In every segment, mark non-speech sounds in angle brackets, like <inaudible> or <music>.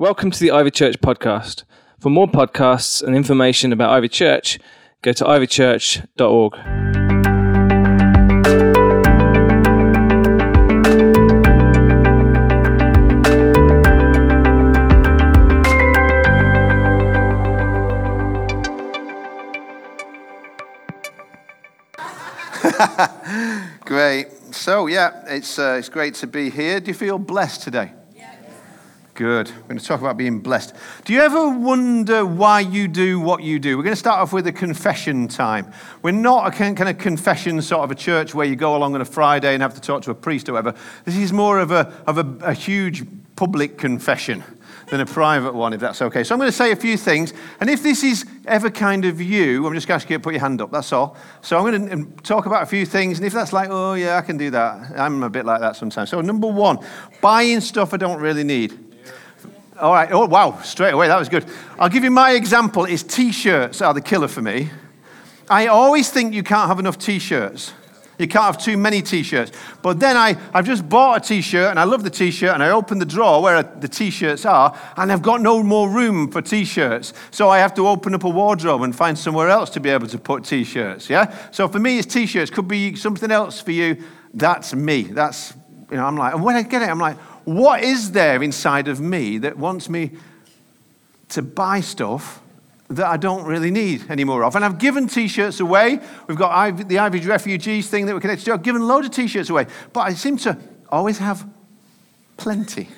Welcome to the Ivy Church podcast. For more podcasts and information about Ivy Church, go to ivychurch.org. <laughs> Great. So, yeah, it's, uh, it's great to be here. Do you feel blessed today? Good. We're going to talk about being blessed. Do you ever wonder why you do what you do? We're going to start off with a confession time. We're not a kind of confession sort of a church where you go along on a Friday and have to talk to a priest or whatever. This is more of a, of a, a huge public confession than a private one, if that's okay. So I'm going to say a few things, and if this is ever kind of you, I'm just going to ask you to put your hand up, that's all. So I'm going to um, talk about a few things, and if that's like, oh, yeah, I can do that, I'm a bit like that sometimes. So, number one, buying stuff I don't really need. All right. Oh, wow. Straight away. That was good. I'll give you my example. Is t-shirts are the killer for me. I always think you can't have enough t-shirts. You can't have too many t-shirts. But then I, I've just bought a t-shirt and I love the t-shirt and I open the drawer where the t-shirts are and I've got no more room for t-shirts. So I have to open up a wardrobe and find somewhere else to be able to put t-shirts. Yeah? So for me, it's t-shirts. Could be something else for you. That's me. That's, you know, I'm like, and when I get it, I'm like, what is there inside of me that wants me to buy stuff that I don't really need anymore of? And I've given t shirts away. We've got the Ivy refugees thing that we're connected to. I've given loads of t shirts away, but I seem to always have plenty.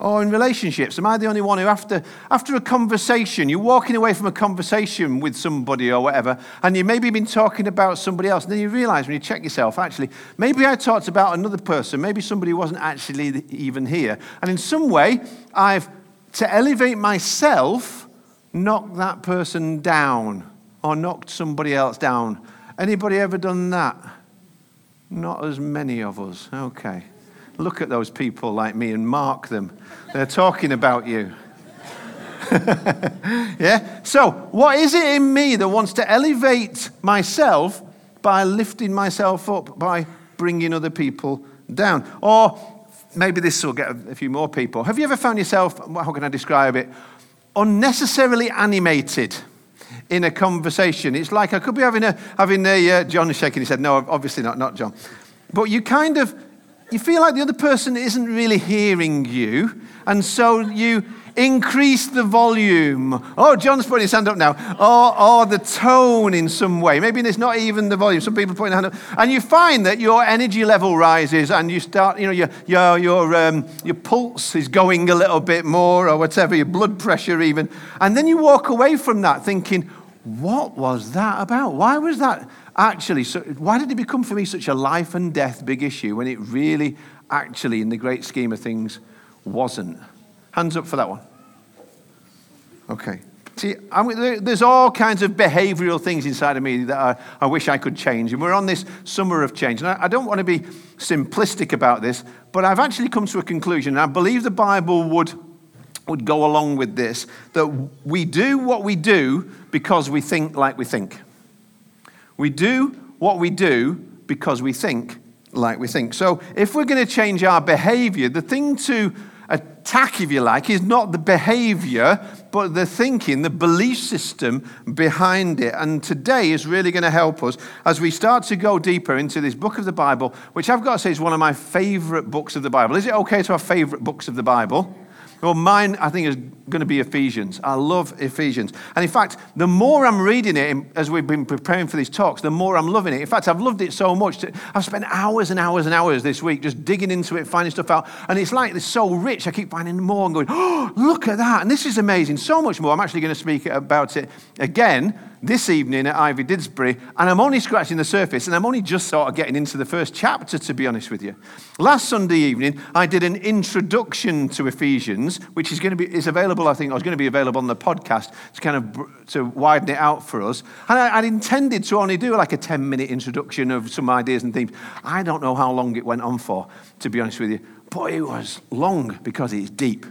Or in relationships, am I the only one who, after, after a conversation, you're walking away from a conversation with somebody or whatever, and you maybe been talking about somebody else, and then you realize when you check yourself, actually, maybe I talked about another person, maybe somebody wasn't actually even here. And in some way, I've, to elevate myself, knocked that person down or knocked somebody else down. Anybody ever done that? Not as many of us. Okay. Look at those people like me and mark them. They're talking about you. <laughs> yeah? So, what is it in me that wants to elevate myself by lifting myself up, by bringing other people down? Or maybe this will get a few more people. Have you ever found yourself, how can I describe it, unnecessarily animated? in a conversation. It's like I could be having a, having a, uh, John shaking his head. No, obviously not, not John. But you kind of, you feel like the other person isn't really hearing you, and so you increase the volume. Oh, John's putting his hand up now. Or, or the tone in some way. Maybe it's not even the volume. Some people putting their hand up. And you find that your energy level rises and you start, you know, your, your, your, um, your pulse is going a little bit more or whatever, your blood pressure even. And then you walk away from that thinking, what was that about? Why was that? Actually, so why did it become for me such a life and death big issue when it really, actually, in the great scheme of things, wasn't? Hands up for that one. Okay. See, I there's all kinds of behavioral things inside of me that I, I, wish I could change. And we're on this summer of change. And I, I don't want to be simplistic about this, but I've actually come to a conclusion. And I believe the Bible would, would go along with this that we do what we do because we think like we think. We do what we do because we think like we think. So if we're going to change our behavior, the thing to attack, if you like, is not the behavior, but the thinking, the belief system behind it. And today is really going to help us as we start to go deeper into this book of the Bible, which I've got to say is one of my favorite books of the Bible. Is it okay to have favorite books of the Bible? Well, mine, I think, is going to be Ephesians. I love Ephesians. And in fact, the more I'm reading it as we've been preparing for these talks, the more I'm loving it. In fact, I've loved it so much. That I've spent hours and hours and hours this week just digging into it, finding stuff out. And it's like it's so rich. I keep finding more and going, oh, look at that. And this is amazing. So much more. I'm actually going to speak about it again this evening at Ivy Didsbury, and I'm only scratching the surface, and I'm only just sort of getting into the first chapter, to be honest with you. Last Sunday evening, I did an introduction to Ephesians, which is going to be is available. I think I was going to be available on the podcast to kind of to widen it out for us. And I, I'd intended to only do like a 10 minute introduction of some ideas and themes. I don't know how long it went on for, to be honest with you, but it was long because it's deep.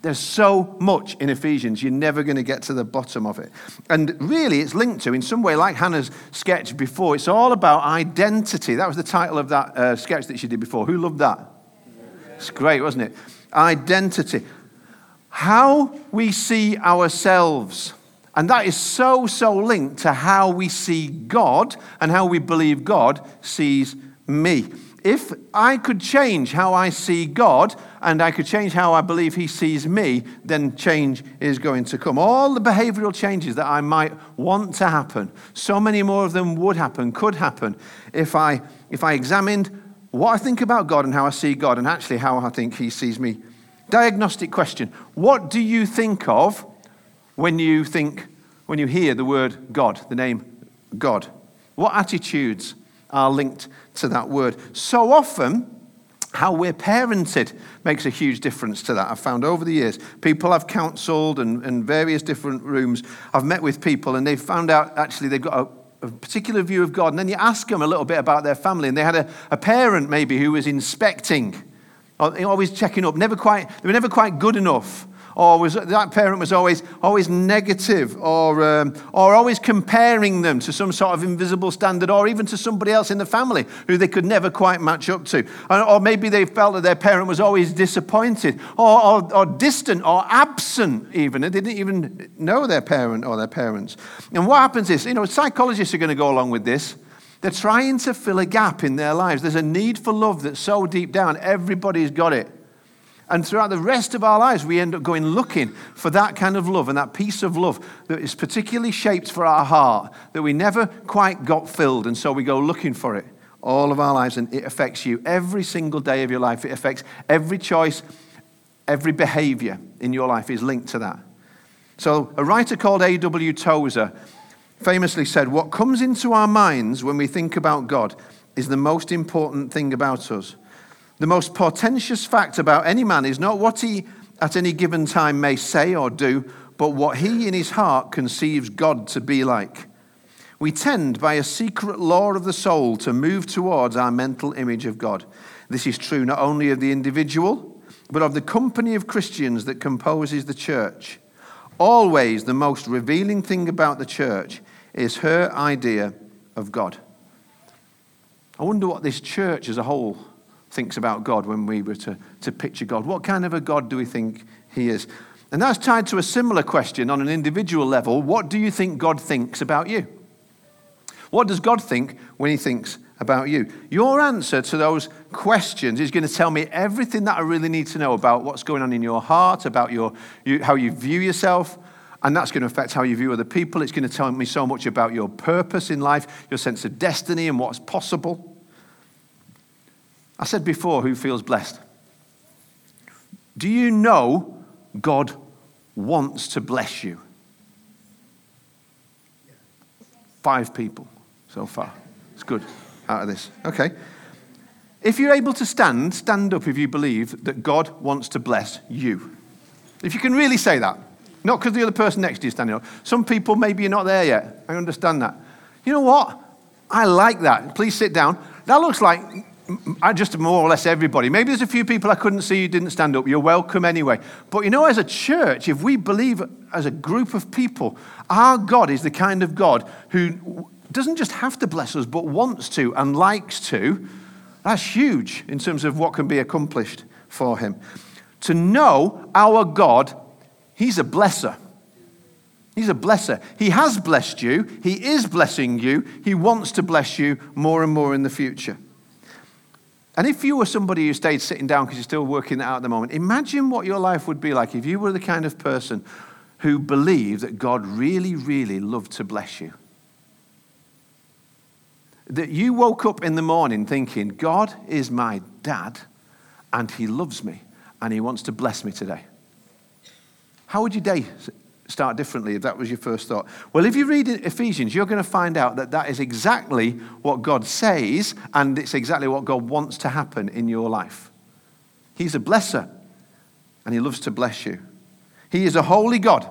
There's so much in Ephesians, you're never going to get to the bottom of it. And really, it's linked to, in some way, like Hannah's sketch before, it's all about identity. That was the title of that uh, sketch that she did before. Who loved that? It's great, wasn't it? Identity. How we see ourselves. And that is so, so linked to how we see God and how we believe God sees me. If I could change how I see God and I could change how I believe He sees me, then change is going to come. All the behavioral changes that I might want to happen, so many more of them would happen, could happen, if I, if I examined what I think about God and how I see God and actually how I think He sees me. Diagnostic question What do you think of when you think, when you hear the word God, the name God? What attitudes are linked to that word? So often, how we're parented makes a huge difference to that. I've found over the years, people I've counseled and in various different rooms, I've met with people and they've found out actually they've got a, a, particular view of God. And then you ask them a little bit about their family, and they had a, a parent maybe who was inspecting, always checking up, never quite, they were never quite good enough or was, that parent was always, always negative or, um, or always comparing them to some sort of invisible standard or even to somebody else in the family who they could never quite match up to. Or maybe they felt that their parent was always disappointed or, or, or distant or absent even. They didn't even know their parent or their parents. And what happens is, you know, psychologists are going to go along with this. They're trying to fill a gap in their lives. There's a need for love that's so deep down, everybody's got it. And throughout the rest of our lives, we end up going looking for that kind of love and that piece of love that is particularly shaped for our heart, that we never quite got filled. And so we go looking for it all of our lives. And it affects you every single day of your life. It affects every choice, every behavior in your life is linked to that. So a writer called A.W. Tozer famously said, What comes into our minds when we think about God is the most important thing about us. The most portentous fact about any man is not what he at any given time may say or do, but what he in his heart conceives God to be like. We tend, by a secret law of the soul, to move towards our mental image of God. This is true not only of the individual, but of the company of Christians that composes the church. Always the most revealing thing about the church is her idea of God. I wonder what this church as a whole thinks about God when we were to, to picture God. What kind of a God do we think He is? And that's tied to a similar question on an individual level. What do you think God thinks about you? What does God think when He thinks about you? Your answer to those questions is going to tell me everything that I really need to know about what's going on in your heart, about your, you, how you view yourself. And that's going to affect how you view other people. It's going to tell me so much about your purpose in life, your sense of destiny, and what's possible. I said before, who feels blessed? Do you know God wants to bless you? Five people so far. It's good out of this. Okay. If you're able to stand, stand up if you believe that God wants to bless you. If you can really say that. Not because the other person next to you is standing up. Some people, maybe you're not there yet. I understand that. You know what? I like that. Please sit down. That looks like just more or less everybody. Maybe there's a few people I couldn't see who didn't stand up. You're welcome anyway. But you know, as a church, if we believe as a group of people, our God is the kind of God who doesn't just have to bless us, but wants to and likes to, that's huge in terms of what can be accomplished for Him. To know our God, He's a blesser. He's a blesser. He has blessed you. He is blessing you. He wants to bless you more and more in the future. And if you were somebody who stayed sitting down because you're still working that out at the moment, imagine what your life would be like if you were the kind of person who believed that God really, really loved to bless you. That you woke up in the morning thinking, God is my dad and he loves me and he wants to bless me today. How would your day start differently if that was your first thought? Well, if you read Ephesians, you're going to find out that that is exactly what God says, and it's exactly what God wants to happen in your life. He's a blesser, and He loves to bless you. He is a holy God.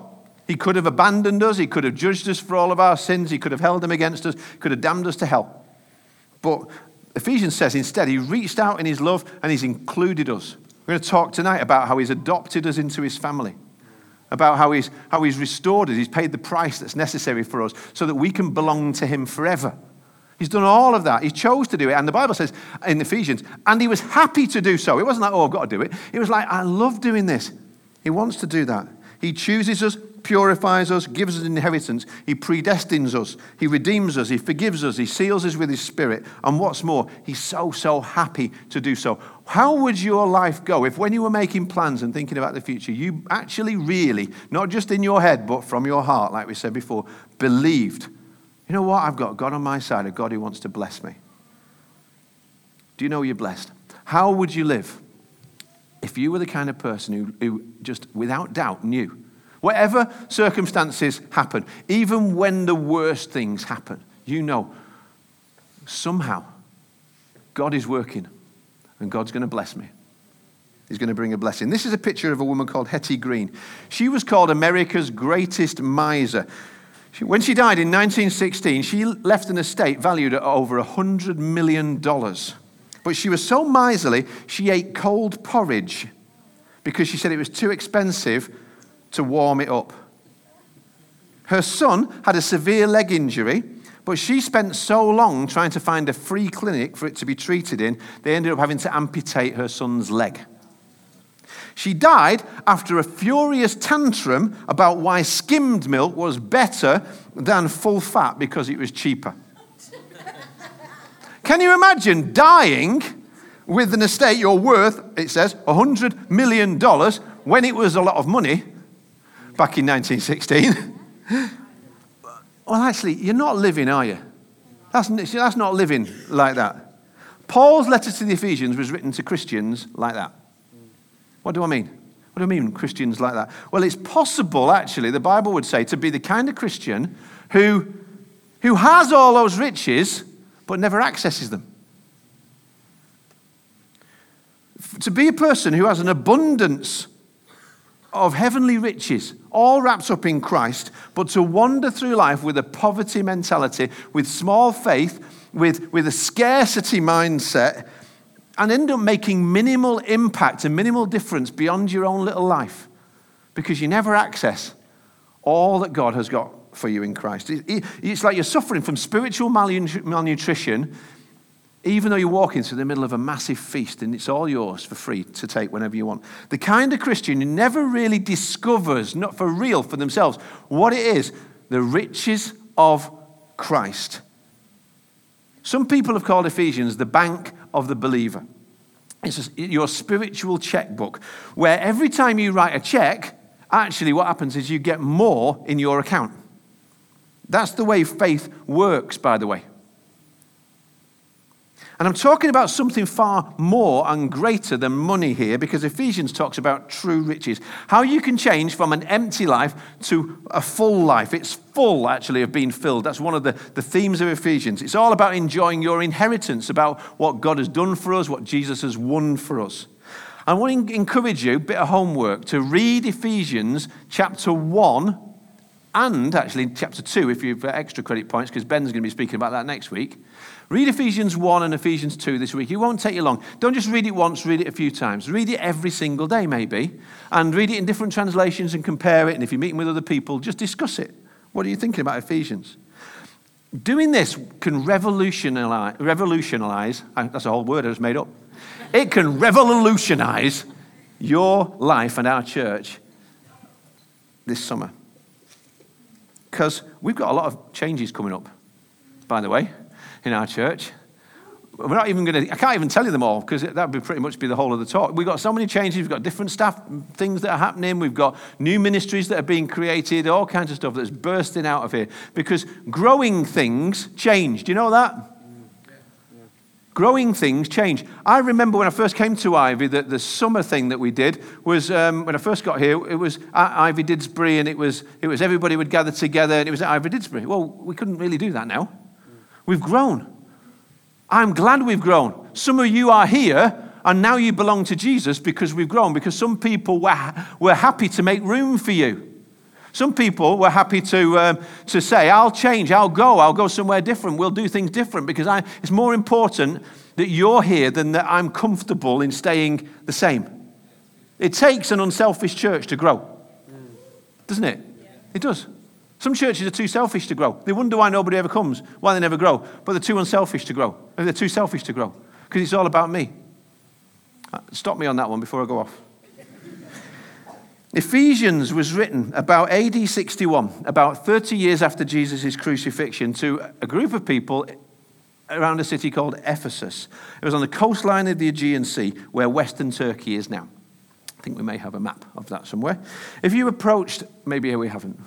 He could have abandoned us, He could have judged us for all of our sins, He could have held them against us, could have damned us to hell. But Ephesians says instead, He reached out in His love and He's included us. We're going to talk tonight about how He's adopted us into His family about how he's, how he's restored us. He's paid the price that's necessary for us so that we can belong to him forever. He's done all of that. He chose to do it. And the Bible says in Ephesians, and he was happy to do so. It wasn't like, oh, I've got to do it. It was like, I love doing this. He wants to do that. He chooses us, purifies us, gives us an inheritance. He predestines us. He redeems us. He forgives us. He seals us with His Spirit. And what's more, He's so, so happy to do so. How would your life go if, when you were making plans and thinking about the future, you actually really, not just in your head, but from your heart, like we said before, believed, you know what? I've got God on my side, a God who wants to bless me. Do you know you're blessed? How would you live? if you were the kind of person who, who just without doubt knew, whatever circumstances happen, even when the worst things happen, you know somehow God is working and God's going to bless me. He's going to bring a blessing. This is a picture of a woman called Hetty Green. She was called America's greatest miser. When she died in 1916, she left an estate valued at over $100 million. But she was so miserly, she ate cold porridge because she said it was too expensive to warm it up. Her son had a severe leg injury, but she spent so long trying to find a free clinic for it to be treated in, they ended up having to amputate her son's leg. She died after a furious tantrum about why skimmed milk was better than full fat because it was cheaper. <laughs> Can you imagine dying with an estate you're worth, it says, $100 million when it was a lot of money back in 1916? <laughs> well, actually, you're not living, are you? That's, that's not living like that. Paul's letter to the Ephesians was written to Christians like that. What do I mean? What do I mean, Christians like that? Well, it's possible, actually, the Bible would say, to be the kind of Christian who, who has all those riches but never accesses them. To be a person who has an abundance of heavenly riches, all wrapped up in Christ, but to wander through life with a poverty mentality, with small faith, with, with a scarcity mindset, and end up making minimal impact and minimal difference beyond your own little life because you never access all that God has got for you in Christ. It's like you're suffering from spiritual malnutrition, even though you're walking through the middle of a massive feast and it's all yours for free to take whenever you want. The kind of Christian who never really discovers, not for real for themselves, what it is the riches of Christ. Some people have called Ephesians the bank of the believer. It's your spiritual checkbook, where every time you write a check, actually what happens is you get more in your account. That's the way faith works, by the way. And I'm talking about something far more and greater than money here because Ephesians talks about true riches. How you can change from an empty life to a full life. It's full, actually, of being filled. That's one of the, the themes of Ephesians. It's all about enjoying your inheritance, about what God has done for us, what Jesus has won for us. I want to encourage you, bit of homework, to read Ephesians chapter 1 and actually chapter 2 if you've extra credit points, because Ben's going to be speaking about that next week. Read Ephesians 1 and Ephesians 2 this week. It won't take you long. Don't just read it once, read it a few times. Read it every single day, maybe, and read it in different translations and compare it. And if you're meeting with other people, just discuss it. What are you thinking about Ephesians? Doing this can revolutionize, revolutionize that's a whole word I just made up. It can revolutionize your life and our church this summer. Because we've got a lot of changes coming up, by the way, in our church. We're not even going to, I can't even tell you them all because that would be pretty much be the whole of the talk. We've got so many changes. We've got different staff, things that are happening. We've got new ministries that are being created, all kinds of stuff that's bursting out of here because growing things change. Do you know that? growing things change. I remember when I first came to Ivy, that the summer thing that we did was um, when I first got here, it was at Ivy Didsbury, and it was, it was everybody would gather together, and it was at Ivy Didsbury. Well, we couldn't really do that now. We've grown. I'm glad we've grown. Some of you are here, and now you belong to Jesus because we've grown, because some people were, were happy to make room for you. Some people were happy to, um, to say, I'll change, I'll go, I'll go somewhere different, we'll do things different because I, it's more important that you're here than that I'm comfortable in staying the same. It takes an unselfish church to grow, doesn't it? It does. Some churches are too selfish to grow. They wonder why nobody ever comes, why they never grow. But they're too unselfish to grow. They're too selfish to grow because it's all about me. Uh, stop me on that one before I go off. Ephesians was written about AD 61, about 30 years after Jesus' crucifixion, to a group of people around a city called Ephesus. It was on the coastline of the Aegean Sea, where Western Turkey is now. I think we may have a map of that somewhere. If you approached, maybe we haven't.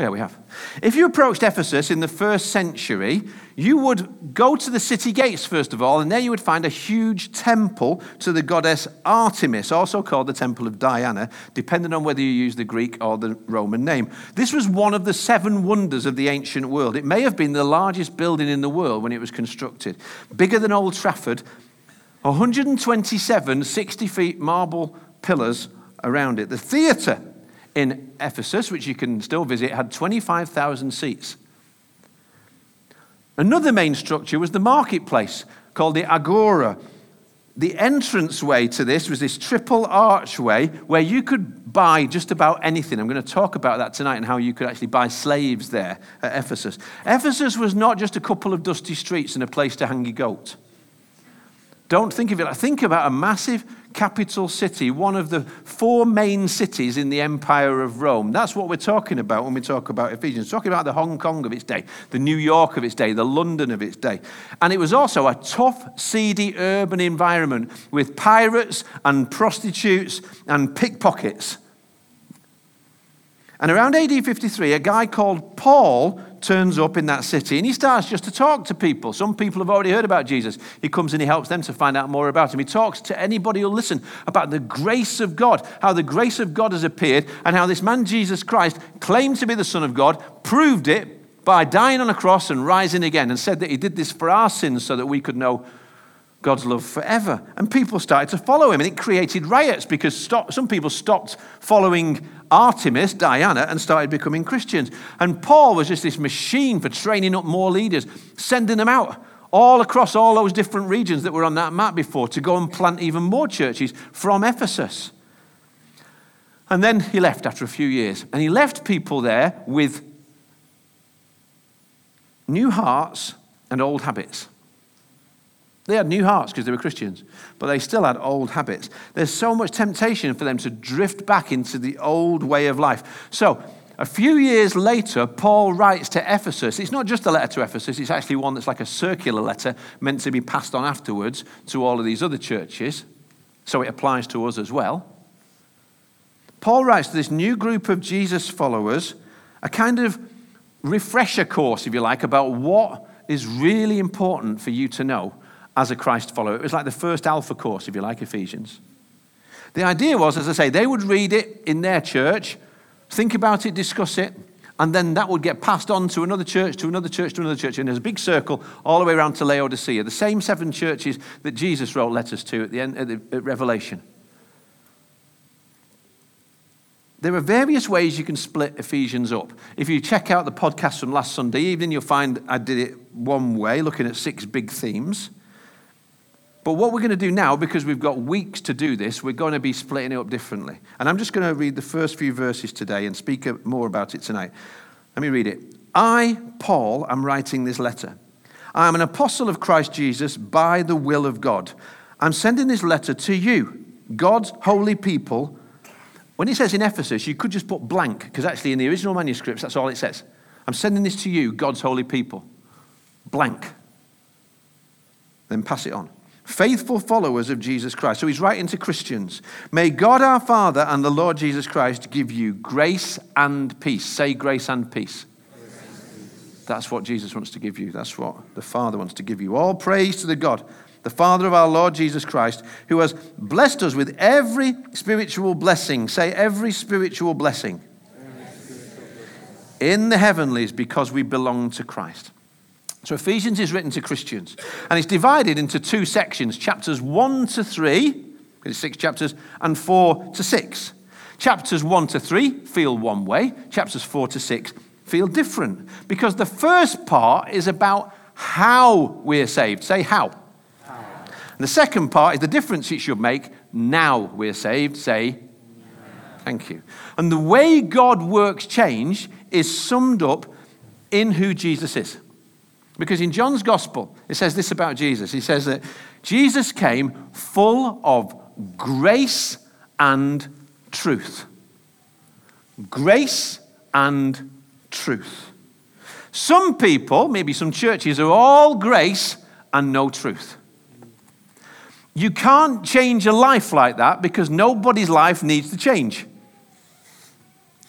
Oh, yeah, we have. If you approached Ephesus in the first century, you would go to the city gates, first of all, and there you would find a huge temple to the goddess Artemis, also called the Temple of Diana, depending on whether you use the Greek or the Roman name. This was one of the seven wonders of the ancient world. It may have been the largest building in the world when it was constructed, bigger than Old Trafford, 127 60 feet marble pillars around it. The theatre in Ephesus, which you can still visit, had 25,000 seats. Another main structure was the marketplace called the Agora. The entranceway to this was this triple archway where you could buy just about anything. I'm going to talk about that tonight and how you could actually buy slaves there at Ephesus. Ephesus was not just a couple of dusty streets and a place to hang your goat. Don't think of it think about a massive capital city, one of the four main cities in the Empire of Rome. That's what we're talking about when we talk about Ephesians. We're talking about the Hong Kong of its day, the New York of its day, the London of its day. And it was also a tough, seedy urban environment with pirates and prostitutes and pickpockets. And around AD 53, a guy called Paul turns up in that city and he starts just to talk to people. Some people have already heard about Jesus. He comes and he helps them to find out more about him. He talks to anybody who'll listen about the grace of God, how the grace of God has appeared, and how this man, Jesus Christ, claimed to be the Son of God, proved it by dying on a cross and rising again, and said that he did this for our sins so that we could know God's love forever. And people started to follow him, and it created riots because stop, some people stopped following Artemis, Diana, and started becoming Christians. And Paul was just this machine for training up more leaders, sending them out all across all those different regions that were on that map before to go and plant even more churches from Ephesus. And then he left after a few years, and he left people there with new hearts and old habits. They had new hearts because they were Christians, but they still had old habits. There's so much temptation for them to drift back into the old way of life. So, a few years later, Paul writes to Ephesus. It's not just a letter to Ephesus, it's actually one that's like a circular letter meant to be passed on afterwards to all of these other churches. So it applies to us as well. Paul writes to this new group of Jesus followers a kind of refresher course, if you like, about what is really important for you to know as a Christ follower. It was like the first alpha course, if you like, Ephesians. The idea was, as I say, they would read it in their church, think about it, discuss it, and then that would get passed on to another church, to another church, to another church. And there's a big circle all the way around to Laodicea, the same seven churches that Jesus wrote letters to at the end of the, at Revelation. There are various ways you can split Ephesians up. If you check out the podcast from last Sunday evening, you'll find I did it one way, looking at six big themes. But what we're going to do now, because we've got weeks to do this, we're going to be splitting it up differently. And I'm just going to read the first few verses today and speak more about it tonight. Let me read it. I, Paul, am writing this letter. I am an apostle of Christ Jesus by the will of God. I'm sending this letter to you, God's holy people. When he says in Ephesus, you could just put blank, because actually in the original manuscripts, that's all it says. I'm sending this to you, God's holy people. Blank. Then pass it on faithful followers of Jesus Christ. So he's writing to Christians. May God our Father and the Lord Jesus Christ give you grace and peace. Say grace and peace. That's what Jesus wants to give you. That's what the Father wants to give you. All praise to the God, the Father of our Lord Jesus Christ, who has blessed us with every spiritual blessing. Say every spiritual blessing. In the heavenlies because we belong to Christ. So Ephesians is written to Christians, and it's divided into two sections chapters 1 to 3, it's six chapters, and 4 to 6. Chapters 1 to 3 feel one way, chapters 4 to 6 feel different, because the first part is about how we're saved. Say how. how. And the second part is the difference it should make now we're saved. Say Thank you. And the way God works change is summed up in who Jesus is. Because in John's gospel, it says this about Jesus. He says that Jesus came full of grace and truth. Grace and truth. Some people, maybe some churches, are all grace and no truth. You can't change a life like that because nobody's life needs to change.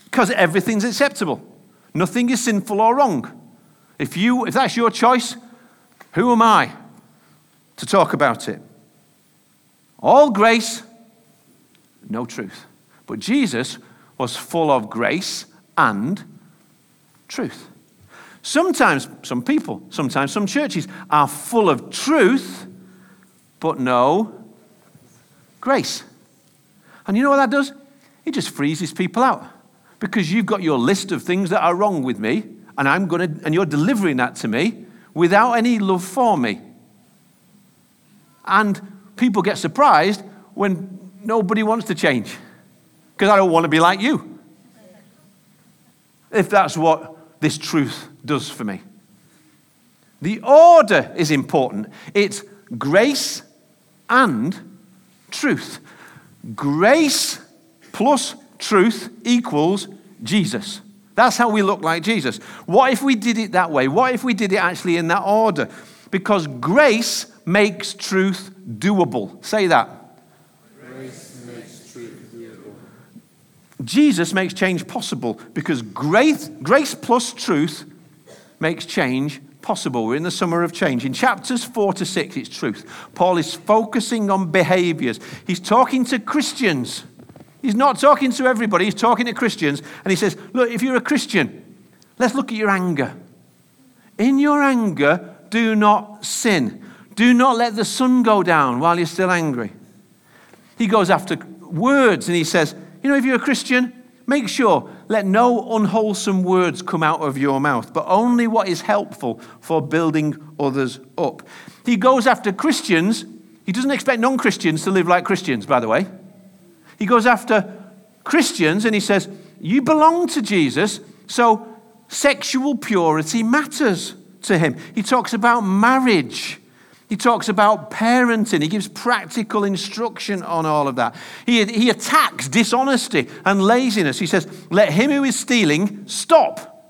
Because everything's acceptable. Nothing is sinful or wrong. If, you, if that's your choice, who am I to talk about it? All grace, no truth. But Jesus was full of grace and truth. Sometimes some people, sometimes some churches are full of truth, but no grace. And you know what that does? It just freezes people out. Because you've got your list of things that are wrong with me, and I'm going to, and you're delivering that to me without any love for me. And people get surprised when nobody wants to change. Because I don't want to be like you. If that's what this truth does for me. The order is important. It's grace and truth. Grace plus truth equals Jesus. That's how we look like Jesus. What if we did it that way? What if we did it actually in that order? Because grace makes truth doable. Say that. Grace makes truth doable. Jesus makes change possible because grace, grace plus truth makes change possible. We're in the summer of change. In chapters 4 to 6, it's truth. Paul is focusing on behaviors. He's talking to Christians. He's not talking to everybody, he's talking to Christians. And he says, Look, if you're a Christian, let's look at your anger. In your anger, do not sin. Do not let the sun go down while you're still angry. He goes after words and he says, You know, if you're a Christian, Make sure, let no unwholesome words come out of your mouth, but only what is helpful for building others up. He goes after Christians. He doesn't expect non Christians to live like Christians, by the way. He goes after Christians and he says, You belong to Jesus, so sexual purity matters to him. He talks about marriage. He talks about parenting. He gives practical instruction on all of that. He, he attacks dishonesty and laziness. He says, Let him who is stealing stop.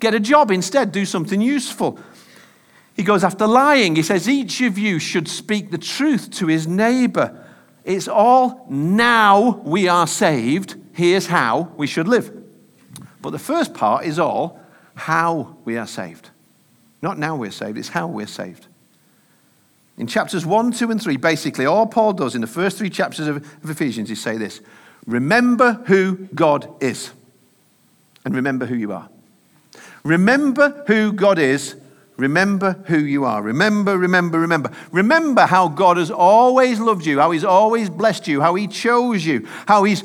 Get a job instead. Do something useful. He goes after lying. He says, Each of you should speak the truth to his neighbor. It's all now we are saved. Here's how we should live. But the first part is all how we are saved. Not now we're saved, it's how we're saved. In chapters 1, 2, and 3, basically, all Paul does in the first three chapters of, of Ephesians is say this Remember who God is, and remember who you are. Remember who God is. Remember who you are. Remember, remember, remember. Remember how God has always loved you, how He's always blessed you, how He chose you, how He's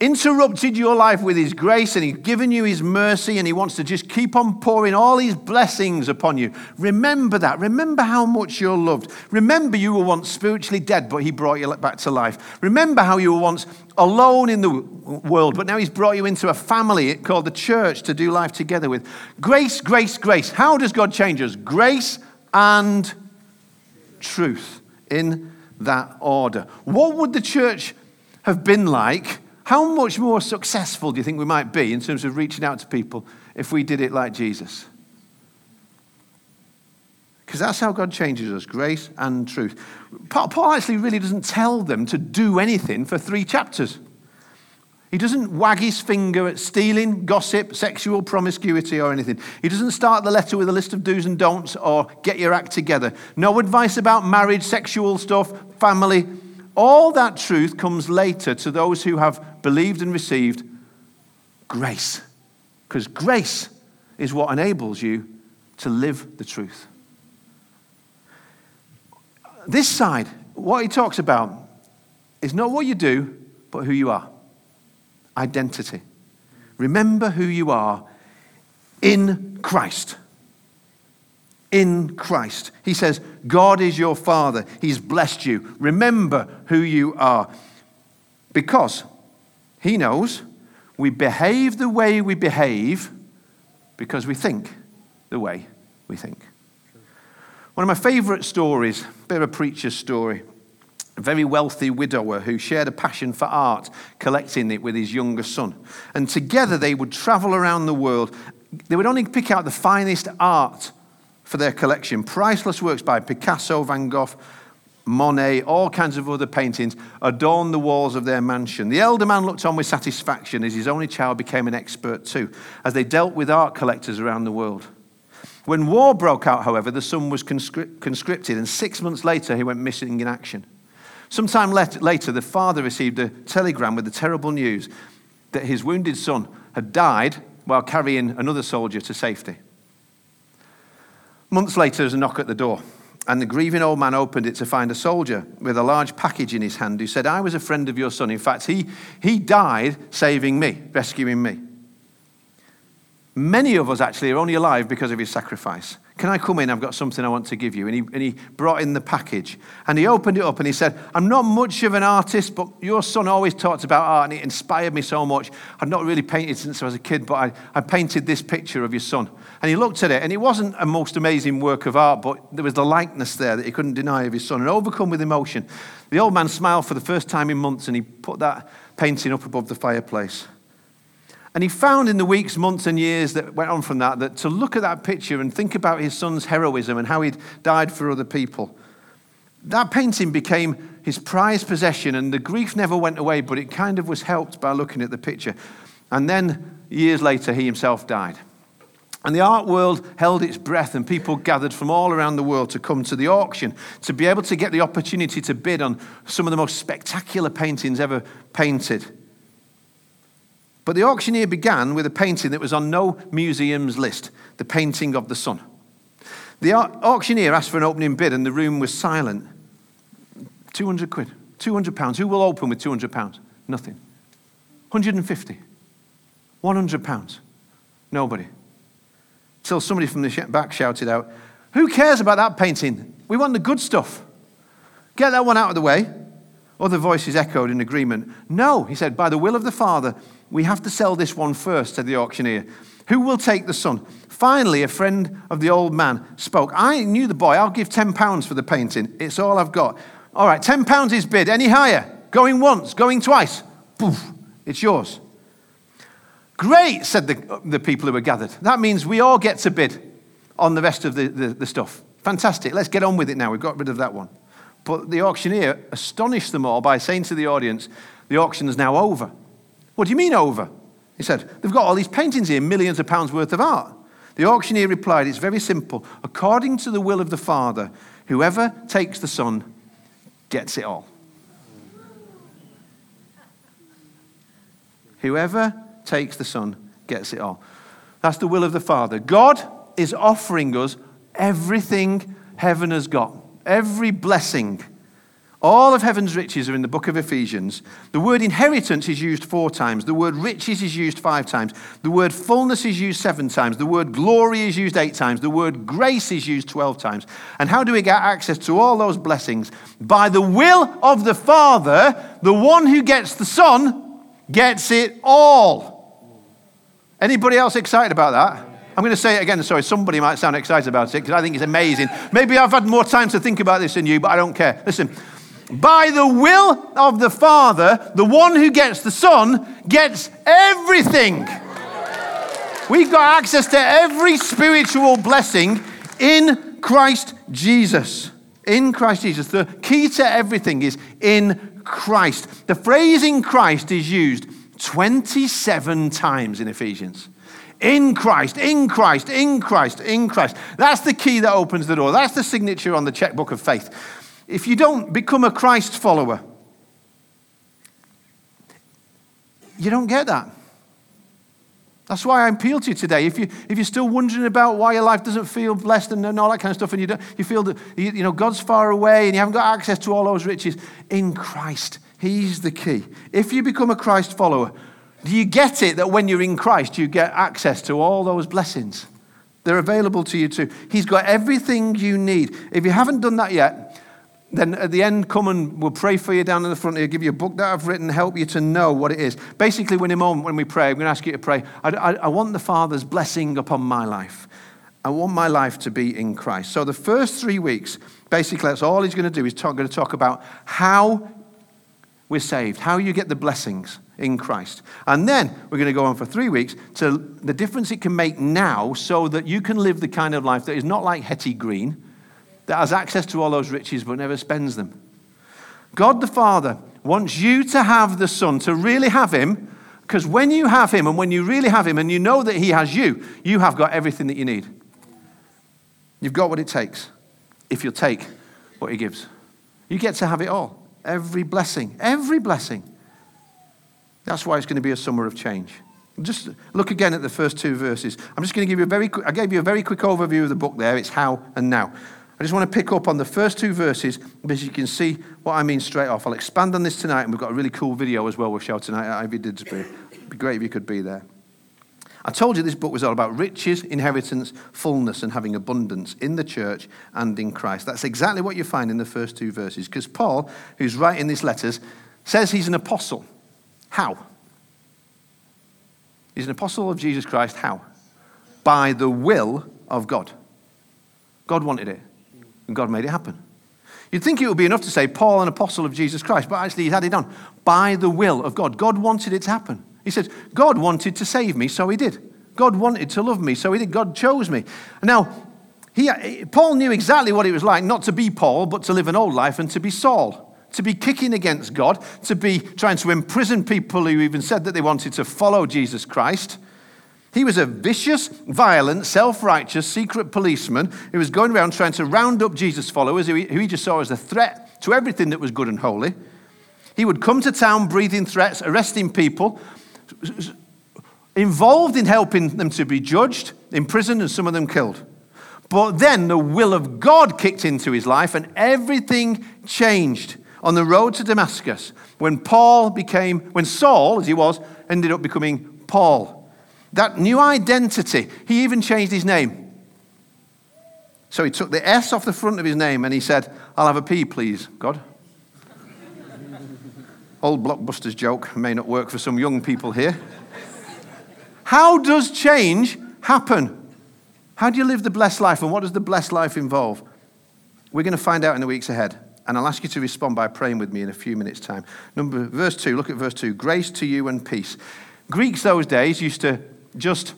interrupted your life with His grace and He's given you His mercy and He wants to just keep on pouring all His blessings upon you. Remember that. Remember how much you're loved. Remember you were once spiritually dead, but He brought you back to life. Remember how you were once alone in the world, but now He's brought you into a family called the church to do life together with. Grace, grace, grace. How does God change us? Grace and truth in that order. What would the church have been like? How much more successful do you think we might be in terms of reaching out to people if we did it like Jesus? Because that's how God changes us grace and truth. Paul actually really doesn't tell them to do anything for three chapters. He doesn't wag his finger at stealing, gossip, sexual promiscuity, or anything. He doesn't start the letter with a list of do's and don'ts or get your act together. No advice about marriage, sexual stuff, family. All that truth comes later to those who have believed and received grace. Because grace is what enables you to live the truth. This side, what he talks about is not what you do, but who you are. Identity. Remember who you are in Christ in Christ. He says, God is your Father. He's blessed you. Remember who you are. Because He knows we behave the way we behave because we think the way we think. One of my favorite stories, a bit of a preacher's story, a very wealthy widower who shared a passion for art, collecting it with his younger son. And together they would travel around the world. They would only pick out the finest art for their collection priceless works by Picasso, Van Gogh, Monet, all kinds of other paintings adorned the walls of their mansion. The elder man looked on with satisfaction as his only child became an expert too, as they dealt with art collectors around the world. When war broke out, however, the son was conscripted, and six months later he went missing in action. Sometime later, the father received a telegram with the terrible news that his wounded son had died while carrying another soldier to safety. Months later, there was a knock at the door. And the grieving old man opened it to find a soldier with a large package in his hand who said, I was a friend of your son. In fact, he, he died saving me, rescuing me. Many of us actually are only alive because of his sacrifice. Can I come in? I've got something I want to give you. And he, and he brought in the package. And he opened it up and he said, I'm not much of an artist, but your son always talked about art and it inspired me so much. I'd not really painted since I was a kid, but I, I painted this picture of your son. And he looked at it and it wasn't a most amazing work of art, but there was the likeness there that he couldn't deny of his son. And overcome with emotion, the old man smiled for the first time in months and he put that painting up above the fireplace. And he found in the weeks, months, and years that went on from that that to look at that picture and think about his son's heroism and how he'd died for other people, that painting became his prized possession, and the grief never went away, but it kind of was helped by looking at the picture. And then, years later, he himself died. And the art world held its breath, and people gathered from all around the world to come to the auction to be able to get the opportunity to bid on some of the most spectacular paintings ever painted. But the auctioneer began with a painting that was on no museum's list the painting of the son. The auctioneer asked for an opening bid, and the room was silent. 200 quid, 200 pounds. Who will open with 200 pounds? Nothing. 150, 100 pounds. Nobody. Till somebody from the back shouted out, Who cares about that painting? We want the good stuff. Get that one out of the way. Other voices echoed in agreement. No, he said, by the will of the Father, we have to sell this one first, said the auctioneer. Who will take the son? Finally, a friend of the old man spoke. I knew the boy. I'll give £10 for the painting. It's all I've got. All right, £10 is bid. Any higher? Going once, going twice. Poof, it's yours. Great, said the, the people who were gathered. That means we all get to bid on the rest of the, the, the stuff. Fantastic. Let's get on with it now. We've got rid of that one. But the auctioneer astonished them all by saying to the audience, The auction is now over. What do you mean over? He said, They've got all these paintings here, millions of pounds worth of art. The auctioneer replied, It's very simple. According to the will of the Father, whoever takes the Son gets it all. Whoever takes the Son gets it all. That's the will of the Father. God is offering us everything heaven has got, every blessing all of heaven's riches are in the book of Ephesians. The word inheritance is used four times. The word riches is used five times. The word fullness is used seven times. The word glory is used eight times. The word grace is used 12 times. And how do we get access to all those blessings? By the will of the Father, the one who gets the Son gets it all. Anybody else excited about that? I'm going to say it again. Sorry, somebody might sound excited about it because I think it's amazing. Maybe I've had more time to think about this than you, but I don't care. Listen, by the will of the Father, the one who gets the Son gets everything. We've got access to every spiritual blessing in Christ Jesus. In Christ Jesus. The key to everything is in Christ. The phrase in Christ is used 27 times in Ephesians. In Christ, in Christ, in Christ, in Christ. That's the key that opens the door. That's the signature on the checkbook of faith if you don't become a Christ follower, you don't get that. That's why I appeal to you today. If, you, if you're still wondering about why your life doesn't feel blessed and, all that kind of stuff, and you, don't, you feel that you, you know, God's far away and you haven't got access to all those riches, in Christ, He's the key. If you become a Christ follower, do you get it that when you're in Christ, you get access to all those blessings? They're available to you too. He's got everything you need. If you haven't done that yet, then at the end, come and we'll pray for you down in the front here, give you a book that I've written, help you to know what it is. Basically, when, a moment, when we pray, I'm going to ask you to pray. I, I, I want the Father's blessing upon my life. I want my life to be in Christ. So the first three weeks, basically, that's all he's going to do. He's talk, going to talk about how we're saved, how you get the blessings in Christ. And then we're going to go on for three weeks to the difference it can make now so that you can live the kind of life that is not like Hetty Green that has access to all those riches but never spends them. God the Father wants you to have the Son, to really have Him, because when you have Him and when you really have Him and you know that He has you, you have got everything that you need. You've got what it takes if you'll take what He gives. You get to have it all. Every blessing, every blessing. That's why it's going to be a summer of change. Just look again at the first two verses. I'm just going to give you a very quick, I gave you a very quick overview of the book there. It's how and now. I just want to pick up on the first two verses because you can see what I mean straight off. I'll expand on this tonight, and we've got a really cool video as well we'll show tonight at Ivy Didsbury. It'd be great if you could be there. I told you this book was all about riches, inheritance, fullness, and having abundance in the church and in Christ. That's exactly what you find in the first two verses. Because Paul, who's writing these letters, says he's an apostle. How? He's an apostle of Jesus Christ. How? By the will of God. God wanted it. And God made it happen. You'd think it would be enough to say, Paul, an apostle of Jesus Christ, but actually he's added on, by the will of God. God wanted it to happen. He said, God wanted to save me, so he did. God wanted to love me, so he did. God chose me. Now, he, Paul knew exactly what it was like not to be Paul, but to live an old life and to be Saul, to be kicking against God, to be trying to imprison people who even said that they wanted to follow Jesus Christ. He was a vicious, violent, self righteous secret policeman who was going around trying to round up Jesus' followers, who he, just saw as a threat to everything that was good and holy. He would come to town breathing threats, arresting people, involved in helping them to be judged, imprisoned, and some of them killed. But then the will of God kicked into his life and everything changed on the road to Damascus when Paul became, when Saul, as he was, ended up becoming Paul. That new identity, he even changed his name. So he took the S off the front of his name and he said, I'll have a P, please, God. <laughs> Old blockbusters joke may not work for some young people here. How does change happen? How do you live the blessed life and what does the blessed life involve? We're going to find out in the weeks ahead. And I'll ask you to respond by praying with me in a few minutes' time. Number verse 2, look at verse 2. Grace to you and peace. Greeks those days used to just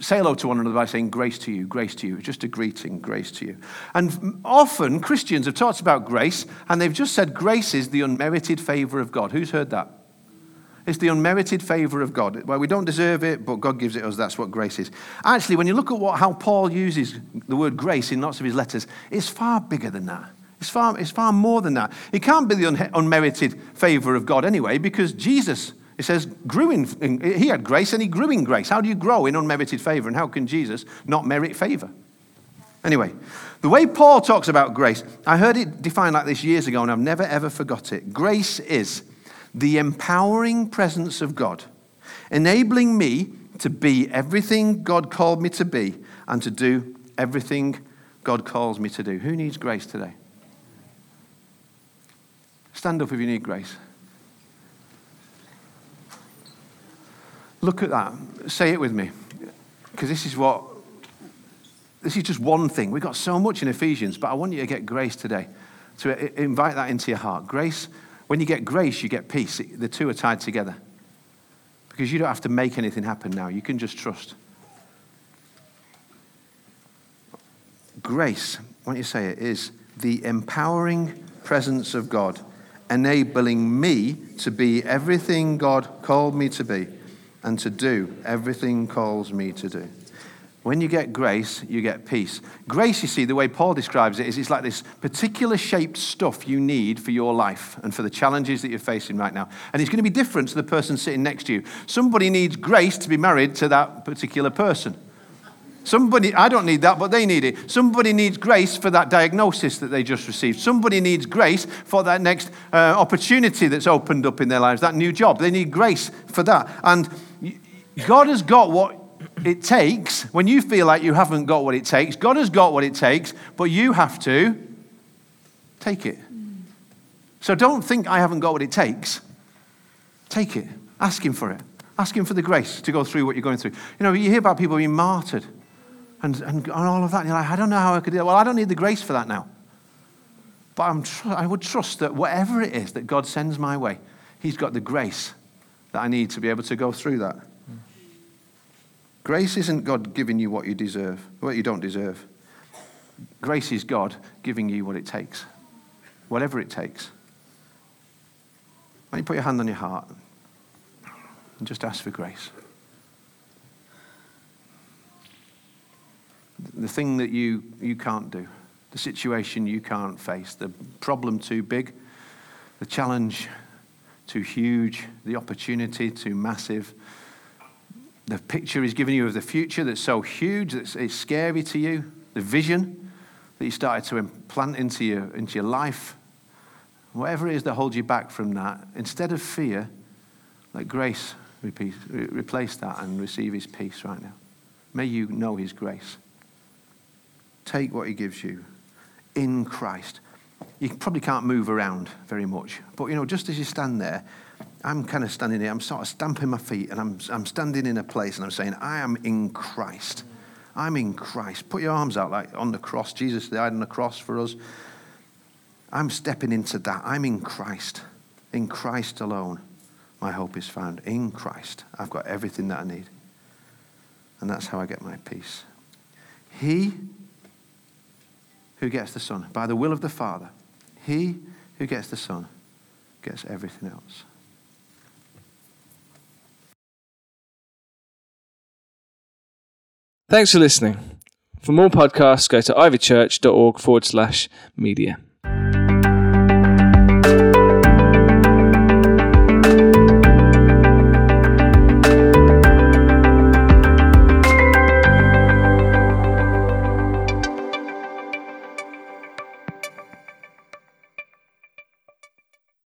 say hello to one another by saying grace to you, grace to you. It's just a greeting, grace to you. And often Christians have talked about grace and they've just said grace is the unmerited favor of God. Who's heard that? It's the unmerited favor of God. Well, we don't deserve it, but God gives it us. That's what grace is. Actually, when you look at what, how Paul uses the word grace in lots of his letters, it's far bigger than that. It's far, it's far more than that. It can't be the un- unmerited favor of God anyway, because Jesus it says, grew in, he had grace and he grew in grace. How do you grow in unmerited favor? And how can Jesus not merit favor? Anyway, the way Paul talks about grace, I heard it defined like this years ago and I've never ever forgot it. Grace is the empowering presence of God, enabling me to be everything God called me to be and to do everything God calls me to do. Who needs grace today? Stand up if you need grace. Look at that. Say it with me. Because this is what, this is just one thing. We've got so much in Ephesians, but I want you to get grace today. To invite that into your heart. Grace, when you get grace, you get peace. The two are tied together. Because you don't have to make anything happen now, you can just trust. Grace, why don't you say it, is the empowering presence of God, enabling me to be everything God called me to be and to do everything calls me to do. When you get grace, you get peace. Grace, you see, the way Paul describes it, is it's like this particular shaped stuff you need for your life and for the challenges that you're facing right now. And it's going to be different to the person sitting next to you. Somebody needs grace to be married to that particular person. Somebody, I don't need that, but they need it. Somebody needs grace for that diagnosis that they just received. Somebody needs grace for that next uh, opportunity that's opened up in their lives, that new job. They need grace for that. And God has got what it takes when you feel like you haven't got what it takes. God has got what it takes, but you have to Take it. So don't think I haven't got what it takes. Take it. Ask Him for it. Ask Him for the grace to go through what you're going through. You know, you hear about people being martyred and, and, and all of that. And you're like, I don't know how I could do that. Well, I don't need the grace for that now. But I'm tr- I would trust that whatever it is that God sends my way, He's got the grace that I need to be able to go through that. Grace isn't God giving you what you deserve, what you don't deserve. Grace is God giving you what it takes, whatever it takes. When you put your hand on your heart and just ask for grace. The thing that you, you can't do, the situation you can't face, the problem too big, the challenge too huge, the opportunity too massive. The picture he's given you of the future that's so huge that it's scary to you, the vision that you started to implant into your, into your life, whatever it is that holds you back from that, instead of fear, let grace replace that and receive his peace right now. May you know his grace. Take what he gives you in Christ. You probably can't move around very much, but you know, just as you stand there, I'm kind of standing here, I'm sort of stamping my feet, and I'm, I'm standing in a place and I'm saying, I am in Christ. I'm in Christ. Put your arms out like on the cross. Jesus died on the cross for us. I'm stepping into that. I'm in Christ. In Christ alone, my hope is found. In Christ, I've got everything that I need. And that's how I get my peace. He who gets the Son, by the will of the Father, he who gets the Son gets everything else. Thanks for listening. For more podcasts, go to ivychurch.org forward slash media.